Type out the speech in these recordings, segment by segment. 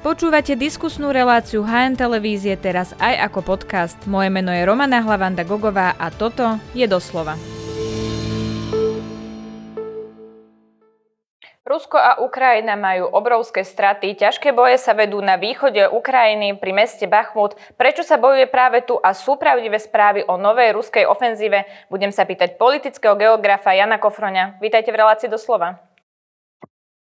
Počúvate diskusnú reláciu HN Televízie teraz aj ako podcast. Moje meno je Romana Hlavanda Gogová a toto je doslova. Rusko a Ukrajina majú obrovské straty, ťažké boje sa vedú na východe Ukrajiny pri meste Bachmut. Prečo sa bojuje práve tu a sú pravdivé správy o novej ruskej ofenzíve? Budem sa pýtať politického geografa Jana Kofroňa. Vítajte v relácii doslova.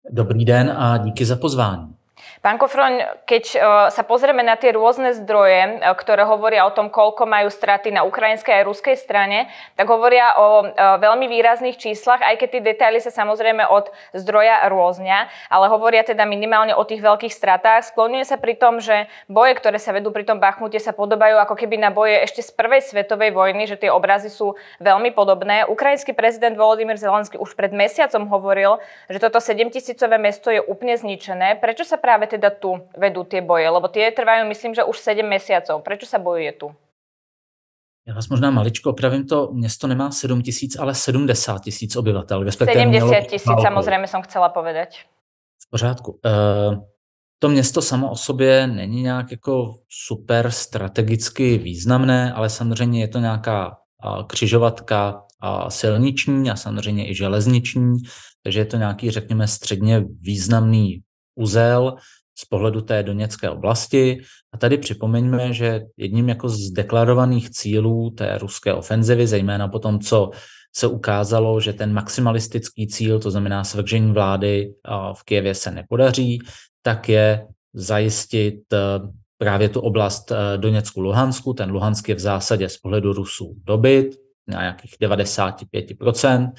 Dobrý den a díky za pozvání. Pán Kofroň, keď e, sa pozrieme na tie rôzne zdroje, e, ktoré hovoria o tom, koľko majú straty na ukrajinskej aj ruskej strane, tak hovoria o e, veľmi výrazných číslach, aj keď tie detaily sa samozrejme od zdroja rôznia, ale hovoria teda minimálne o tých veľkých stratách. Skloňuje sa pri tom, že boje, ktoré sa vedú pri tom Bachmute, sa podobajú ako keby na boje ešte z prvej svetovej vojny, že tie obrazy sú veľmi podobné. Ukrajinský prezident Volodymyr Zelenský už pred mesiacom hovoril, že toto 7 tisícové mesto je úplne zničené. Prečo sa práve teda tu vedú tie boje? Lebo tie trvajú, myslím, že už 7 mesiacov. Prečo sa bojuje tu? Já vás možná maličko opravím, to město nemá 7 tisíc, ale 70 tisíc obyvatel. 70 tisíc, samozřejmě jsem chcela povedať. V pořádku. Uh, to město samo o sobě není nějak jako super strategicky významné, ale samozřejmě je to nějaká křižovatka silniční a samozřejmě i železniční, takže je to nějaký, řekněme, středně významný uzel z pohledu té Doněcké oblasti. A tady připomeňme, že jedním jako z deklarovaných cílů té ruské ofenzivy, zejména po tom, co se ukázalo, že ten maximalistický cíl, to znamená svržení vlády v Kijevě se nepodaří, tak je zajistit e, právě tu oblast e, Doněcku-Luhansku. Ten Luhansk je v zásadě z pohledu Rusů dobyt, na nějakých 95%,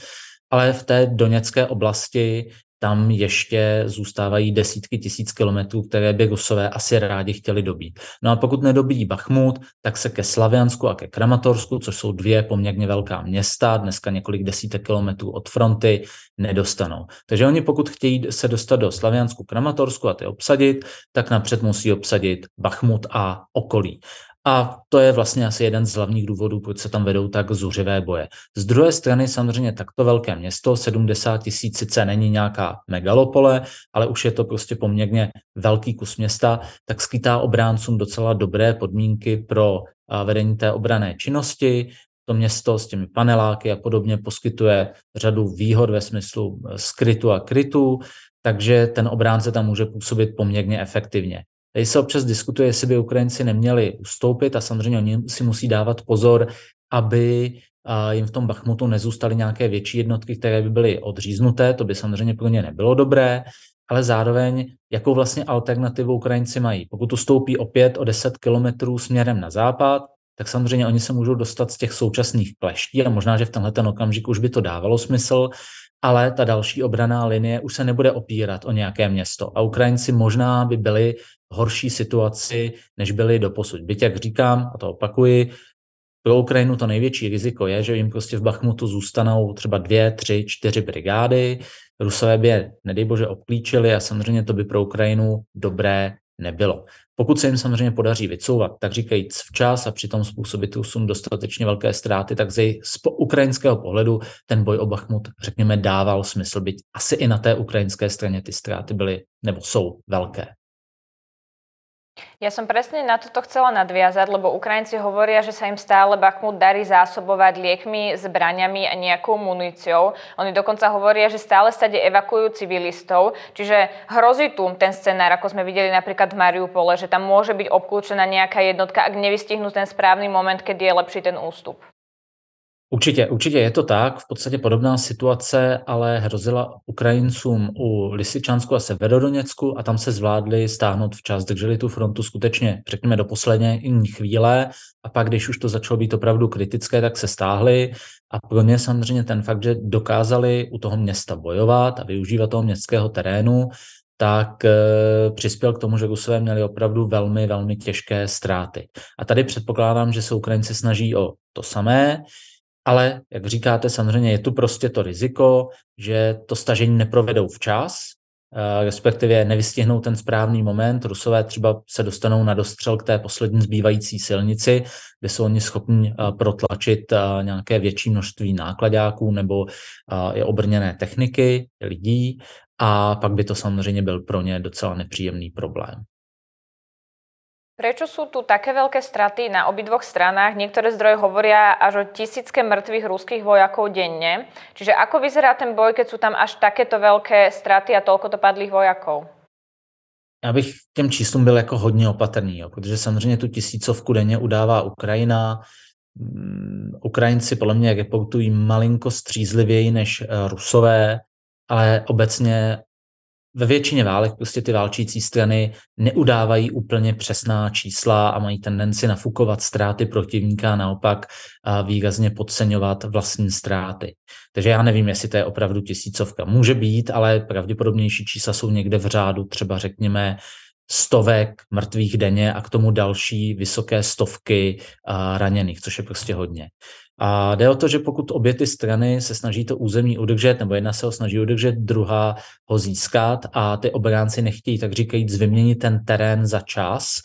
ale v té Doněcké oblasti tam ještě zůstávají desítky tisíc kilometrů, které by Rusové asi rádi chtěli dobít. No a pokud nedobí Bachmut, tak se ke Slaviansku a ke Kramatorsku, což jsou dvě poměrně velká města, dneska několik desítek kilometrů od fronty, nedostanou. Takže oni pokud chtějí se dostat do Slaviansku, Kramatorsku a ty obsadit, tak napřed musí obsadit Bachmut a okolí. A to je vlastně asi jeden z hlavních důvodů, proč se tam vedou tak zuřivé boje. Z druhé strany samozřejmě takto velké město, 70 tisíc sice není nějaká megalopole, ale už je to prostě poměrně velký kus města, tak skýtá obráncům docela dobré podmínky pro vedení té obrané činnosti. To město s těmi paneláky a podobně poskytuje řadu výhod ve smyslu e, skrytu a krytu, takže ten obránce tam může působit poměrně efektivně. Tady se občas diskutuje, jestli by Ukrajinci neměli ustoupit a samozřejmě oni si musí dávat pozor, aby jim v tom Bachmutu nezůstaly nějaké větší jednotky, které by byly odříznuté, to by samozřejmě pro ně nebylo dobré, ale zároveň, jakou vlastně alternativu Ukrajinci mají. Pokud ustoupí opět o 10 kilometrů směrem na západ, tak samozřejmě oni se můžou dostat z těch současných kleští a možná, že v tenhle ten okamžik už by to dávalo smysl, ale ta další obraná linie už se nebude opírat o nějaké město. A Ukrajinci možná by byli horší situaci, než byli do posud. Byť, jak říkám, a to opakuji, pro Ukrajinu to největší riziko je, že jim prostě v Bachmutu zůstanou třeba dvě, tři, čtyři brigády. Rusové by je, nedej bože, obklíčili a samozřejmě to by pro Ukrajinu dobré nebylo. Pokud se jim samozřejmě podaří vycouvat, tak říkajíc včas a přitom způsobit Rusům dostatečně velké ztráty, tak z ukrajinského pohledu ten boj o Bachmut, řekněme, dával smysl, byť asi i na té ukrajinské straně ty ztráty byly nebo jsou velké. Ja som presne na toto chcela nadviazať, lebo Ukrajinci hovoria, že sa im stále Bakhmut darí zásobovať liekmi, zbraniami a nejakou muníciou. Oni dokonca hovoria, že stále sa evakuujú civilistov, čiže hrozí tu ten scenár, ako sme videli napríklad v Mariupole, že tam môže byť obklúčená nejaká jednotka, ak nevystihnú ten správny moment, keď je lepší ten ústup. Určitě, určitě je to tak. V podstatě podobná situace ale hrozila Ukrajincům u Lisičansku a Severodoněcku a tam se zvládli stáhnout včas. Drželi tu frontu skutečně, řekněme, do poslední chvíle a pak, když už to začalo být opravdu kritické, tak se stáhli a pro ně samozřejmě ten fakt, že dokázali u toho města bojovat a využívat toho městského terénu, tak e, přispěl k tomu, že Rusové měli opravdu velmi, velmi těžké ztráty. A tady předpokládám, že se Ukrajinci snaží o to samé, ale, jak říkáte, samozřejmě je tu prostě to riziko, že to stažení neprovedou včas, eh, respektive nevystihnou ten správný moment. Rusové třeba se dostanou na dostřel k té poslední zbývající silnici, kde jsou oni schopni eh, protlačit eh, nějaké větší množství nákladáků nebo i obrněné techniky, lidí a pak by to samozřejmě byl pro ně docela nepříjemný problém. Prečo sú tu také veľké straty na obidvoch stranách? Niektoré zdroje hovoria až o tisícke mŕtvych ruských vojakov denne. Čiže ako vyzerá ten boj, keď sú tam až takéto veľké straty a toľko to padlých vojakov? Já bych těm číslům byl jako hodně opatrný, jo, protože samozřejmě tu tisícovku denně udává Ukrajina. Mm, Ukrajinci podle mě reportují malinko střízlivěji než eh, Rusové, ale obecně ve většině válek prostě ty válčící strany neudávají úplně přesná čísla a mají tendenci nafukovat ztráty protivníka a naopak výrazně podceňovat vlastní ztráty. Takže já nevím, jestli to je opravdu tisícovka. Může být, ale pravděpodobnější čísla jsou někde v řádu třeba řekněme stovek mrtvých denně a k tomu další vysoké stovky raněných, což je prostě hodně. A jde o to, že pokud obě ty strany se snaží to území udržet, nebo jedna se ho snaží udržet, druhá ho získat a ty obránci nechtějí, tak říkajíc, vyměnit ten terén za čas,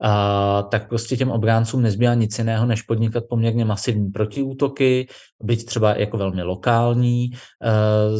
a, tak prostě těm obráncům nezbývá nic jiného, než podnikat poměrně masivní protiútoky, být třeba jako velmi lokální. E,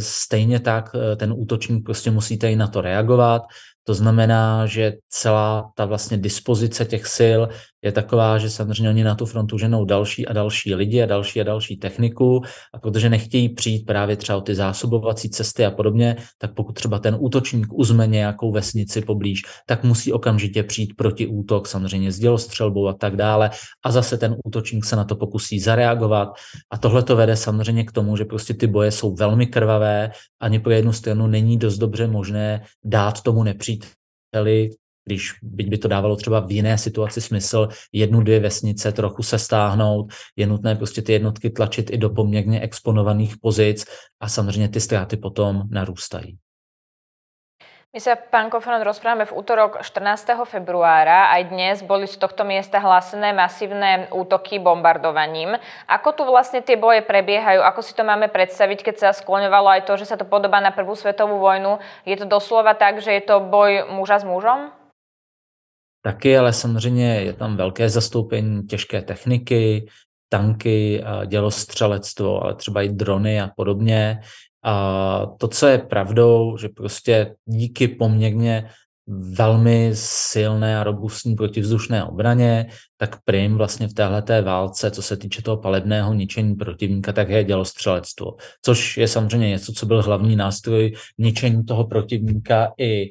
stejně tak e, ten útočník prostě musí tady na to reagovat. To znamená, že celá ta vlastně dispozice těch sil je taková, že samozřejmě oni na tu frontu ženou další a další lidi a další a další techniku a protože nechtějí přijít právě třeba o ty zásobovací cesty a podobně, tak pokud třeba ten útočník uzme nějakou vesnici poblíž, tak musí okamžitě přijít proti útok, samozřejmě s dělostřelbou a tak dále. A zase ten útočník se na to pokusí zareagovat. A tohle to vede samozřejmě k tomu, že prostě ty boje jsou velmi krvavé, ani pro jednu stranu není dost dobře možné dát tomu nepříteli když byť by to dávalo třeba v jiné situaci smysl, jednu, dvě vesnice trochu se stáhnout, je nutné prostě ty jednotky tlačit i do poměrně exponovaných pozic a samozřejmě ty ztráty potom narůstají. My sa, pán Kofran, rozprávame v útorok 14. februára. Aj dnes boli z tohto miesta hlásené masívne útoky bombardovaním. Ako tu vlastne tie boje prebiehajú? Ako si to máme predstaviť, keď sa skloňovalo aj to, že sa to podobá na prvú svetovú vojnu? Je to doslova tak, že je to boj muža s mužom? Taky, ale samozřejmě je tam velké zastoupení těžké techniky, tanky, dělostřelectvo, ale třeba i drony a podobně. A to, co je pravdou, že prostě díky poměrně velmi silné a robustní protivzdušné obraně, tak prim vlastně v téhleté válce, co se týče toho palebného ničení protivníka, tak je dělostřelectvo. Což je samozřejmě něco, co byl hlavní nástroj ničení toho protivníka i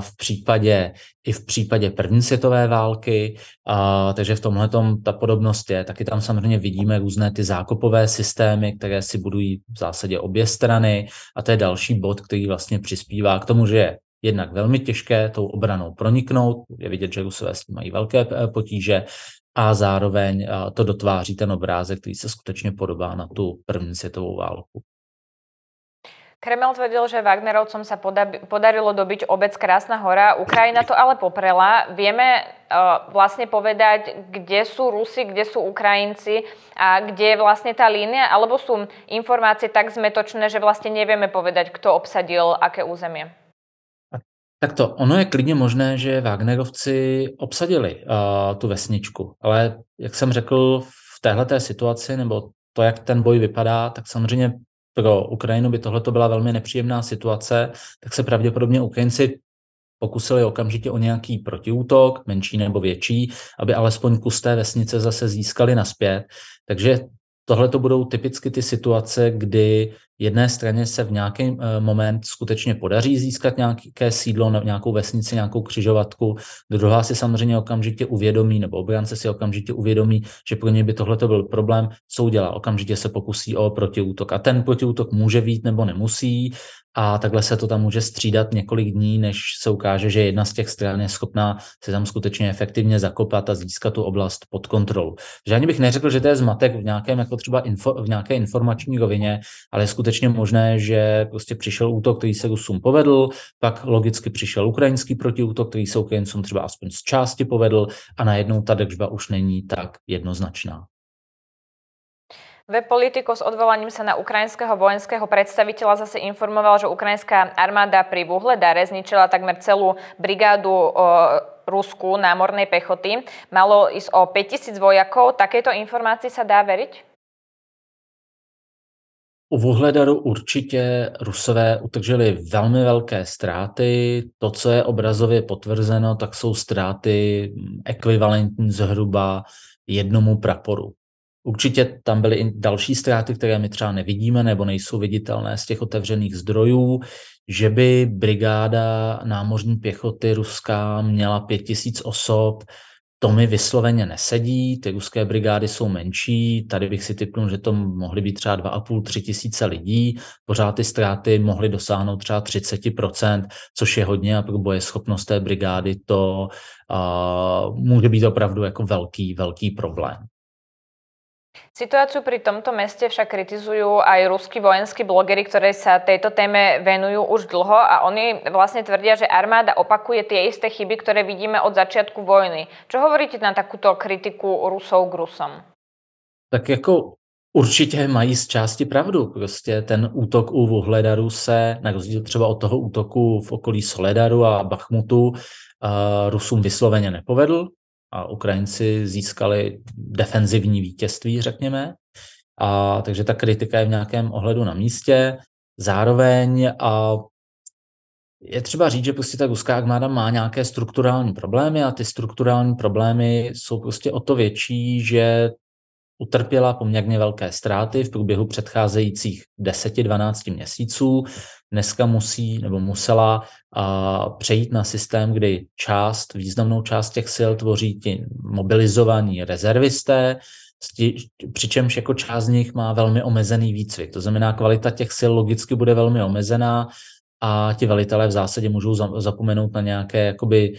v případě, i v případě první světové války, a, takže v tomhle ta podobnost je. Taky tam samozřejmě vidíme různé ty zákopové systémy, které si budují v zásadě obě strany a to je další bod, který vlastně přispívá k tomu, že je jednak velmi těžké tou obranou proniknout, je vidět, že Rusové s tím mají velké eh, potíže a zároveň eh, to dotváří ten obrázek, který se skutečně podobá na tu první světovou válku. Kreml tvrdil, že Wagnerovcom sa podarilo dobiť obec Krásna hora. Ukrajina to ale poprela. Vieme uh, vlastne povedať, kde sú Rusi, kde sú Ukrajinci a kde je vlastne tá línia? Alebo sú informácie tak zmetočné, že vlastne nevieme povedať, kto obsadil aké územie? Tak to, ono je klidně možné, že Wagnerovci obsadili uh, tu vesničku, ale jak jsem řekl, v téhleté situaci, nebo to, jak ten boj vypadá, tak samozřejmě pro Ukrajinu by tohle byla velmi nepříjemná situace, tak se pravděpodobně Ukrajinci pokusili okamžitě o nějaký protiútok, menší nebo větší, aby alespoň kus té vesnice zase získali naspět. Takže tohle to budou typicky ty situace, kdy jedné straně se v nějaký eh, moment skutečně podaří získat nějaké sídlo, nějakou vesnici, nějakou křižovatku, druhá si samozřejmě okamžitě uvědomí, nebo obránce si okamžitě uvědomí, že pro ně by tohle byl problém, co udělá, okamžitě se pokusí o protiútok. A ten protiútok může být nebo nemusí, a takhle se to tam může střídat několik dní, než se ukáže, že jedna z těch stran je schopná se tam skutečně efektivně zakopat a získat tu oblast pod kontrolu. Že ani bych neřekl, že to je zmatek v nějakém jako třeba info, v nějaké informační rovině, ale je skutečně možné, že prostě přišel útok, který se Rusům povedl, pak logicky přišel ukrajinský protiútok, který se Ukrajincům třeba aspoň z části povedl a najednou ta držba už není tak jednoznačná. Web Politico s odvolaním sa na ukrajinského vojenského predstaviteľa zase informoval, že ukrajinská armáda pri Vuhledare zničila takmer celú brigádu Rusku námornej pechoty. Malo ísť o 5000 vojakov. Takéto informácii sa dá veriť? U Vuhledaru určitě Rusové utržili velmi velké ztráty. To, co je obrazově potvrzeno, tak jsou ztráty ekvivalentní zhruba jednomu praporu. Určitě tam byly i další ztráty, které my třeba nevidíme nebo nejsou viditelné z těch otevřených zdrojů, že by brigáda námořní pěchoty ruská měla pět tisíc osob, to mi vysloveně nesedí, ty ruské brigády jsou menší, tady bych si typnul, že to mohly být třeba 2,5-3 tisíce lidí, pořád ty ztráty mohly dosáhnout třeba 30%, což je hodně a pro bojeschopnost té brigády to uh, může být opravdu jako velký, velký problém. Situáciu pri tomto meste však kritizujú aj ruskí vojenskí blogery, ktorí sa tejto téme venujú už dlho a oni vlastne tvrdia, že armáda opakuje tie isté chyby, ktoré vidíme od začiatku vojny. Čo hovoríte na takúto kritiku Rusov k Rusom? Tak jako Určitě mají z části pravdu. Prostě ten útok u Vuhledaru se, na rozdíl třeba od toho útoku v okolí Soledaru a Bachmutu, uh, Rusům vysloveně nepovedl a Ukrajinci získali defenzivní vítězství, řekněme. A, takže ta kritika je v nějakém ohledu na místě. Zároveň a je třeba říct, že prostě ta ruská armáda má nějaké strukturální problémy a ty strukturální problémy jsou prostě o to větší, že utrpěla poměrně velké ztráty v průběhu předcházejících 10-12 měsíců. Dneska musí nebo musela a, přejít na systém, kdy část, významnou část těch sil tvoří ti mobilizovaní rezervisté, přičemž jako část z nich má velmi omezený výcvik. To znamená, kvalita těch sil logicky bude velmi omezená a ti velitelé v zásadě můžou zapomenout na nějaké jakoby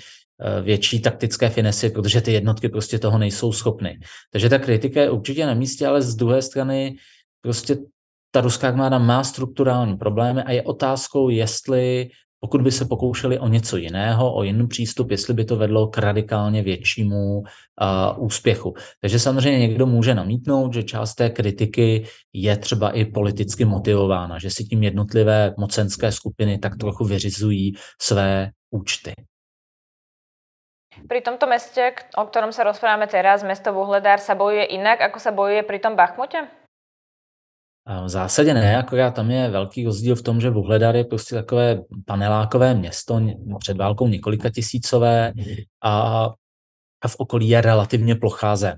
Eh, větší taktické finesy, protože ty jednotky prostě toho nejsou schopny. Takže ta kritika je určitě na místě, ale z druhé strany prostě ta ruská armáda má strukturální problémy a je otázkou, jestli pokud by se pokoušeli o něco jiného, o jiný přístup, jestli by to vedlo k radikálně většímu uh, úspěchu. Takže samozřejmě někdo může namítnout, že část té kritiky je třeba i politicky motivována, že si tím jednotlivé mocenské skupiny tak trochu vyřizují své účty. Pri tomto meste, o ktorom sa rozprávame teraz, mesto Vuhledár, sa bojuje inak, ako sa bojuje pri tom Bachmute? V zásadě ne, akorát tam je velký rozdíl v tom, že Vuhledar je prostě takové panelákové město, před válkou několika tisícové a, a v okolí je relativně plochá zem.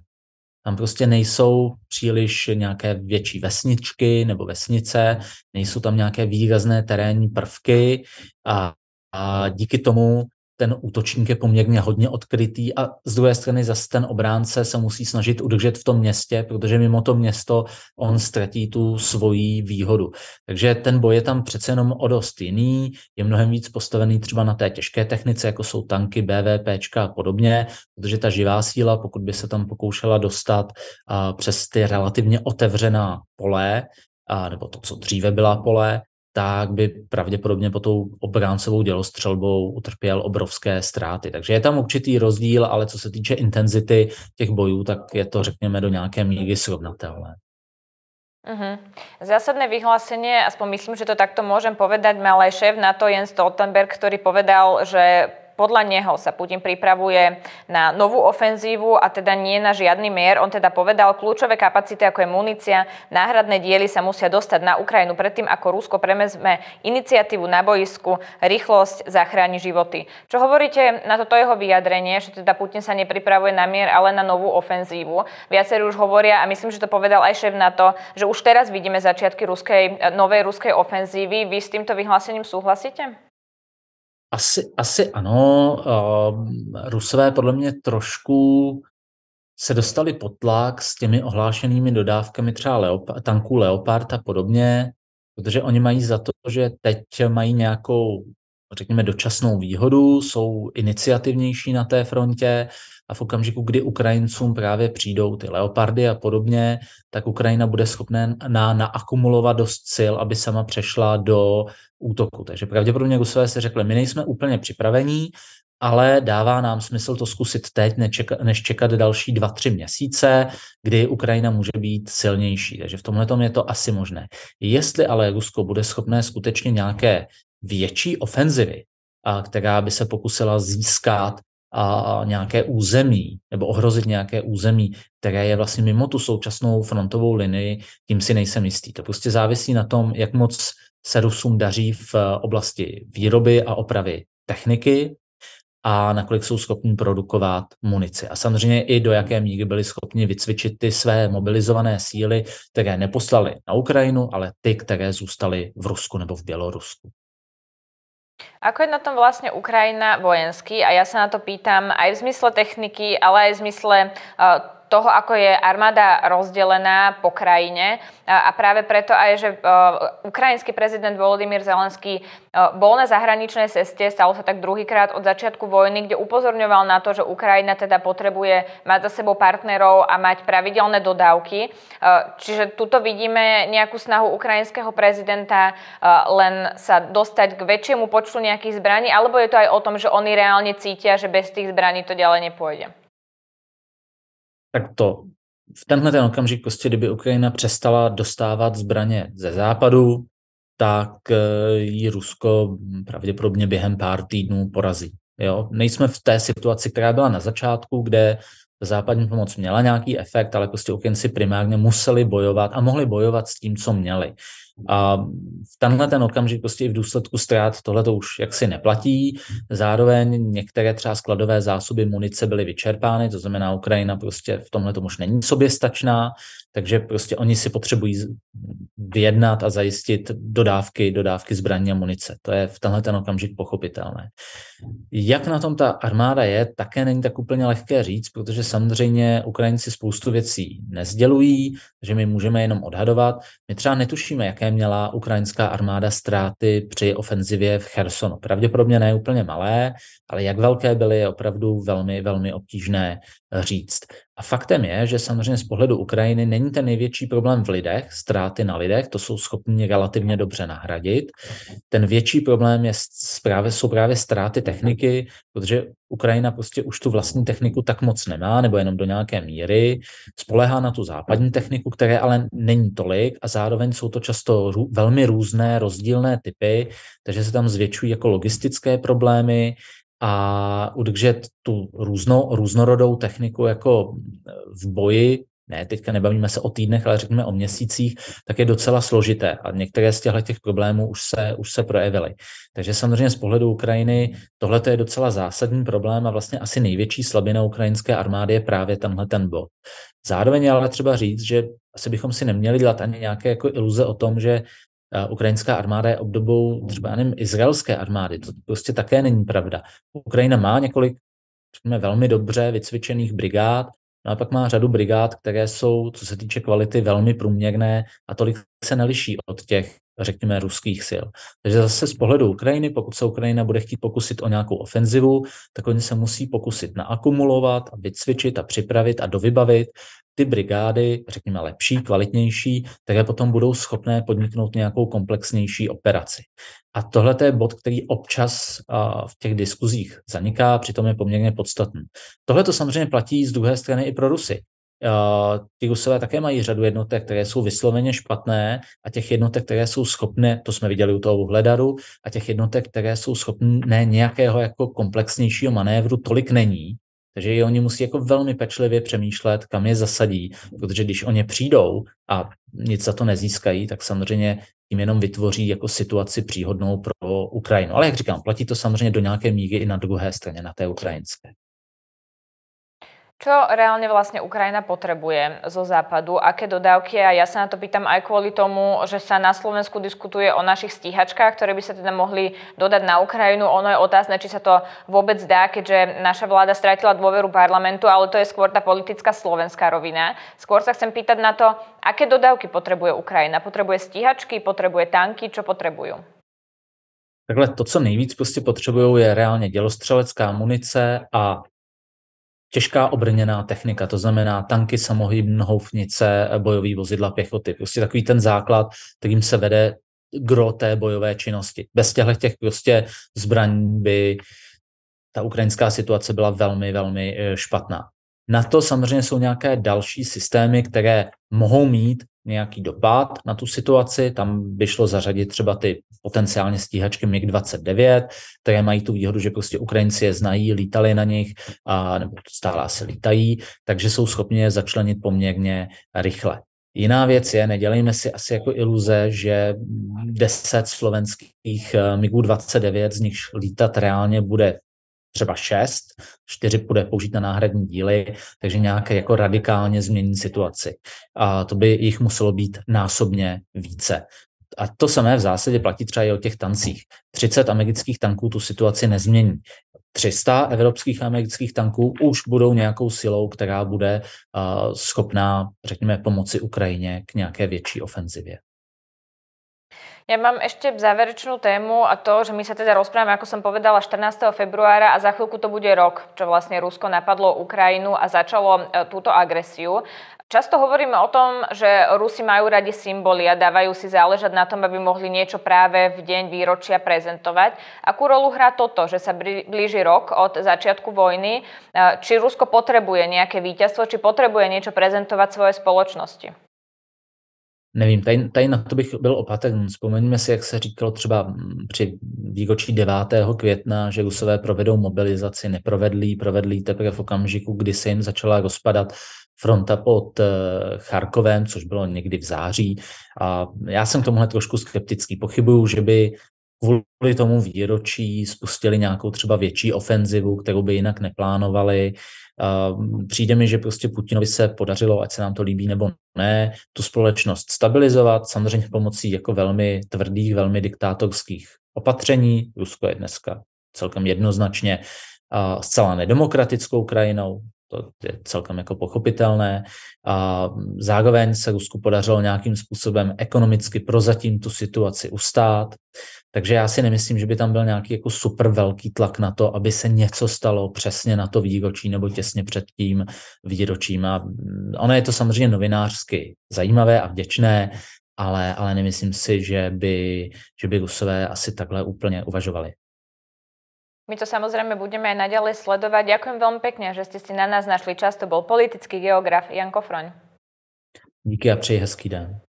Tam prostě nejsou příliš nějaké větší vesničky nebo vesnice, nejsou tam nějaké výrazné terénní prvky a, a díky tomu ten útočník je poměrně hodně odkrytý a z druhé strany zase ten obránce se musí snažit udržet v tom městě, protože mimo to město on ztratí tu svoji výhodu. Takže ten boj je tam přece jenom o dost jiný, je mnohem víc postavený třeba na té těžké technice, jako jsou tanky, BVP a podobně, protože ta živá síla, pokud by se tam pokoušela dostat a přes ty relativně otevřená pole, a, nebo to, co dříve byla pole, tak by pravděpodobně po tou obráncovou dělostřelbou utrpěl obrovské ztráty. Takže je tam určitý rozdíl, ale co se týče intenzity těch bojů, tak je to, řekněme, do nějaké míry srovnatelné. Uh-huh. Zásadné vyhlásenie, aspoň myslím, že to takto môžem povedať, mal aj šéf NATO Jens Stoltenberg, ktorý povedal, že podľa neho sa Putin pripravuje na novú ofenzívu a teda nie na žiadny mier. On teda povedal, kľúčové kapacity ako je munícia, náhradné diely sa musia dostať na Ukrajinu predtým, ako Rusko premezme iniciatívu na boisku, rýchlosť zachráni životy. Čo hovoríte na toto jeho vyjadrenie, že teda Putin sa nepripravuje na mier, ale na novú ofenzívu? Viacerí už hovoria, a myslím, že to povedal aj šéf to, že už teraz vidíme začiatky ruskej, novej ruskej ofenzívy. Vy s týmto vyhlásením súhlasíte? Asi, asi ano. Rusové podle mě trošku se dostali pod tlak s těmi ohlášenými dodávkami třeba Leop- tanků Leopard a podobně, protože oni mají za to, že teď mají nějakou, řekněme, dočasnou výhodu, jsou iniciativnější na té frontě a v okamžiku, kdy Ukrajincům právě přijdou ty leopardy a podobně, tak Ukrajina bude schopná na, naakumulovat dost sil, aby sama přešla do útoku. Takže pravděpodobně Rusové si řekli, my nejsme úplně připravení, ale dává nám smysl to zkusit teď, než čekat další dva, tři měsíce, kdy Ukrajina může být silnější. Takže v tomhle je to asi možné. Jestli ale Rusko bude schopné skutečně nějaké větší ofenzivy, která by se pokusila získat a nějaké území nebo ohrozit nějaké území, které je vlastně mimo tu současnou frontovou linii, tím si nejsem jistý. To prostě závisí na tom, jak moc se Rusům daří v oblasti výroby a opravy techniky a nakolik jsou schopni produkovat munici. A samozřejmě i do jaké míry byli schopni vycvičit ty své mobilizované síly, které neposlali na Ukrajinu, ale ty, které zůstaly v Rusku nebo v Bělorusku. Ako je na tom vlastne Ukrajina vojensky? A ja sa na to pýtam aj v zmysle techniky, ale aj v zmysle uh, toho, ako je armáda rozdelená po krajine a práve preto aj, že e, ukrajinský prezident Volodymyr Zelenský e, bol na zahraničnej ceste, stalo sa tak druhýkrát od začiatku vojny, kde upozorňoval na to, že Ukrajina teda potrebuje mať za sebou partnerov a mať pravidelné dodávky. E, čiže tuto vidíme nejakú snahu ukrajinského prezidenta len sa dostať k väčšiemu počtu nejakých zbraní, alebo je to aj o tom, že oni reálne cítia, že bez tých zbraní to ďalej nepôjde? Tak to v tenhle ten okamžik, prostě kdyby Ukrajina přestala dostávat zbraně ze západu, tak eh, ji Rusko pravděpodobně během pár týdnů porazí. Jo? Nejsme v té situaci, která byla na začátku, kde západní pomoc měla nějaký efekt, ale prostě Ukrajinci primárně museli bojovat a mohli bojovat s tím, co měli. A v tenhle ten okamžik prostě i v důsledku ztrát tohle to už jaksi neplatí. Zároveň některé třeba skladové zásoby munice byly vyčerpány, to znamená Ukrajina prostě v tomhle už není soběstačná, takže prostě oni si potřebují vyjednat a zajistit dodávky, dodávky zbraní a munice. To je v tenhle ten okamžik pochopitelné. Jak na tom ta armáda je, také není tak úplně lehké říct, protože samozřejmě Ukrajinci spoustu věcí nezdělují, že my můžeme jenom odhadovat. My třeba netušíme, jaké měla ukrajinská armáda ztráty při ofenzivě v Chersonu. Pravděpodobně ne úplně malé, ale jak velké byly, je opravdu velmi, velmi obtížné říct. A faktem je, že samozřejmě z pohledu Ukrajiny není ten největší problém v lidech, ztráty na lidech, to jsou schopni relativně dobře nahradit. Ten větší problém je právě, jsou právě ztráty techniky, protože Ukrajina prostě už tu vlastní techniku tak moc nemá, nebo jenom do nějaké míry. Spolehá na tu západní techniku, které ale není tolik a zároveň jsou to často rů, velmi různé, rozdílné typy, takže se tam zvětšují jako logistické problémy, a udržet tu různo, různorodou techniku jako v boji, ne, teďka nebavíme se o týdnech, ale řekněme o měsících, tak je docela složité a některé z těchto těch problémů už se, už se projevily. Takže samozřejmě z pohledu Ukrajiny tohle je docela zásadní problém a vlastně asi největší slabina ukrajinské armády je právě tenhle ten bod. Zároveň ale třeba říct, že asi bychom si neměli dělat ani nějaké jako iluze o tom, že ukrajinská armáda je obdobou třeba nevím, izraelské armády. To prostě také není pravda. Ukrajina má několik řekněme, velmi dobře vycvičených brigád, no a pak má řadu brigád, které jsou, co se týče kvality, velmi průměrné a tolik se neliší od těch, řekněme, ruských sil. Takže zase z pohledu Ukrajiny, pokud se Ukrajina bude chtít pokusit o nějakou ofenzivu, tak oni se musí pokusit naakumulovat a vycvičit a připravit a dovybavit ty brigády, řekněme lepší, kvalitnější, také potom budou schopné podniknout nějakou komplexnější operaci. A tohle je bod, který občas v těch diskuzích zaniká, přitom je poměrně podstatný. Tohle to samozřejmě platí z druhé strany i pro Rusy. Ty Rusové také mají řadu jednotek, které jsou vysloveně špatné a těch jednotek, které jsou schopné, to jsme viděli u toho uhledaru, a těch jednotek, které jsou schopné nějakého jako komplexnějšího manévru, tolik není. Takže i oni musí jako velmi pečlivě přemýšlet, kam je zasadí, protože když oni přijdou a nic za to nezískají, tak samozřejmě tím jenom vytvoří jako situaci příhodnou pro Ukrajinu. Ale jak říkám, platí to samozřejmě do nějaké míry i na druhé straně, na té ukrajinské. Čo reálne vlastne Ukrajina potrebuje zo západu? Aké dodávky? A ja sa na to pýtam aj kvôli tomu, že sa na Slovensku diskutuje o našich stíhačkách, ktoré by sa teda mohli dodať na Ukrajinu. Ono je otázne, či sa to vôbec dá, keďže naša vláda stratila dôveru parlamentu, ale to je skôr tá politická slovenská rovina. Skôr sa chcem pýtať na to, aké dodávky potrebuje Ukrajina. Potrebuje stíhačky, potrebuje tanky, čo potrebujú? Takhle to, co nejvíc prostě potřebují, je reálně dělostřelecká munice a těžká obrněná technika, to znamená tanky, samohybné houfnice, bojový vozidla pěchoty. Prostě takový ten základ, kterým se vede gro té bojové činnosti. Bez těchto těch prostě zbraní by ta ukrajinská situace byla velmi, velmi eh, špatná. Na to samozřejmě jsou nějaké další systémy, které mohou mít nějaký dopad na tu situaci. Tam by šlo zařadit třeba ty potenciálně stíhačky MiG-29, které mají tu výhodu, že prostě Ukrajinci je znají, lítali na nich, a, nebo stále asi lítají, takže jsou schopni je začlenit poměrně rychle. Jiná věc je, nedělejme si asi jako iluze, že 10 slovenských eh, MiGů-29, z nich lítat reálně bude třeba 6, 4 bude použít na náhradní díly, takže nějaké jako radikálně změní situaci. A to by jich muselo být násobně více. A to samé v zásadě platí třeba i o těch tancích. 30 amerických tanků tu situaci nezmění. 300 evropských a amerických tanků už budou nějakou silou, která bude uh, schopná, řekněme, pomoci Ukrajině k nějaké větší ofenzivě. Ja mám ešte záverečnú tému a to, že my sa teda rozprávame, ako som povedala, 14. februára a za chvíľku to bude rok, čo vlastne Rusko napadlo Ukrajinu a začalo e, túto agresiu. Často hovoríme o tom, že Rusi majú radi symboly a dávajú si záležať na tom, aby mohli niečo práve v deň výročia prezentovať. Akú rolu hrá toto, že sa blíži rok od začiatku vojny? E, či Rusko potrebuje nejaké víťazstvo, či potrebuje niečo prezentovať svoje spoločnosti? Nevím, tady, tady na to bych byl opatrný. Vzpomeňme si, jak se říkalo třeba při výročí 9. května, že Rusové provedou mobilizaci, neprovedlí, provedlí teprve v okamžiku, kdy se jim začala rozpadat fronta pod eh, Charkovem, což bylo někdy v září. A já jsem k tomuhle trošku skeptický. Pochybuju, že by kvůli tomu výročí spustili nějakou třeba větší ofenzivu, kterou by jinak neplánovali. Přijde mi, že prostě Putinovi se podařilo, ať se nám to líbí nebo ne, tu společnost stabilizovat, samozřejmě pomocí jako velmi tvrdých, velmi diktátorských opatření. Rusko je dneska celkem jednoznačně zcela nedemokratickou krajinou, to je celkem jako pochopitelné. A zároveň se Rusku podařilo nějakým způsobem ekonomicky prozatím tu situaci ustát. Takže já si nemyslím, že by tam byl nějaký jako super velký tlak na to, aby se něco stalo přesně na to výročí nebo těsně před tím výročím. A ono je to samozřejmě novinářsky zajímavé a vděčné, ale, ale nemyslím si, že by, že by Rusové asi takhle úplně uvažovali. My to samozrejme budeme aj naďalej sledovať. Ďakujem veľmi pekne, že ste si na nás našli čas. To bol politický geograf Jan Kofroň. Díky a přeji hezký den.